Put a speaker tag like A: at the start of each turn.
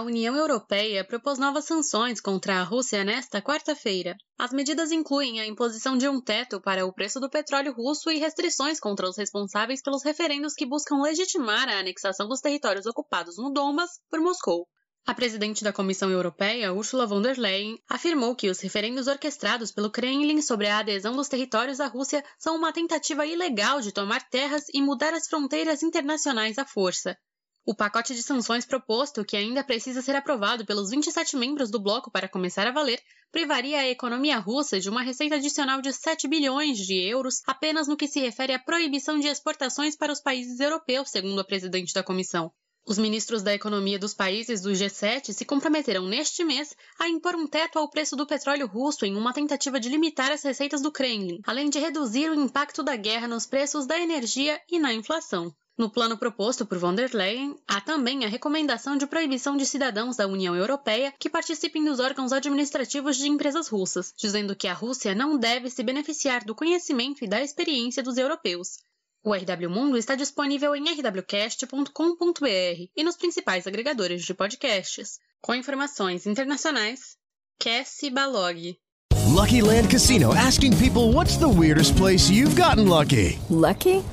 A: A União Europeia propôs novas sanções contra a Rússia nesta quarta-feira. As medidas incluem a imposição de um teto para o preço do petróleo russo e restrições contra os responsáveis pelos referendos que buscam legitimar a anexação dos territórios ocupados no Donbas por Moscou. A presidente da Comissão Europeia, Ursula von der Leyen, afirmou que os referendos orquestrados pelo Kremlin sobre a adesão dos territórios à Rússia são uma tentativa ilegal de tomar terras e mudar as fronteiras internacionais à força. O pacote de sanções proposto, que ainda precisa ser aprovado pelos 27 membros do bloco para começar a valer, privaria a economia russa de uma receita adicional de 7 bilhões de euros apenas no que se refere à proibição de exportações para os países europeus, segundo a presidente da comissão. Os ministros da economia dos países do G7 se comprometeram neste mês a impor um teto ao preço do petróleo russo em uma tentativa de limitar as receitas do Kremlin, além de reduzir o impacto da guerra nos preços da energia e na inflação. No plano proposto por von der Leyen, há também a recomendação de proibição de cidadãos da União Europeia que participem dos órgãos administrativos de empresas russas, dizendo que a Rússia não deve se beneficiar do conhecimento e da experiência dos europeus. O RW Mundo está disponível em rwcast.com.br e nos principais agregadores de podcasts. Com informações internacionais, Cassie Balog.
B: Lucky Land Casino asking people what's the weirdest place you've gotten lucky?
C: Lucky?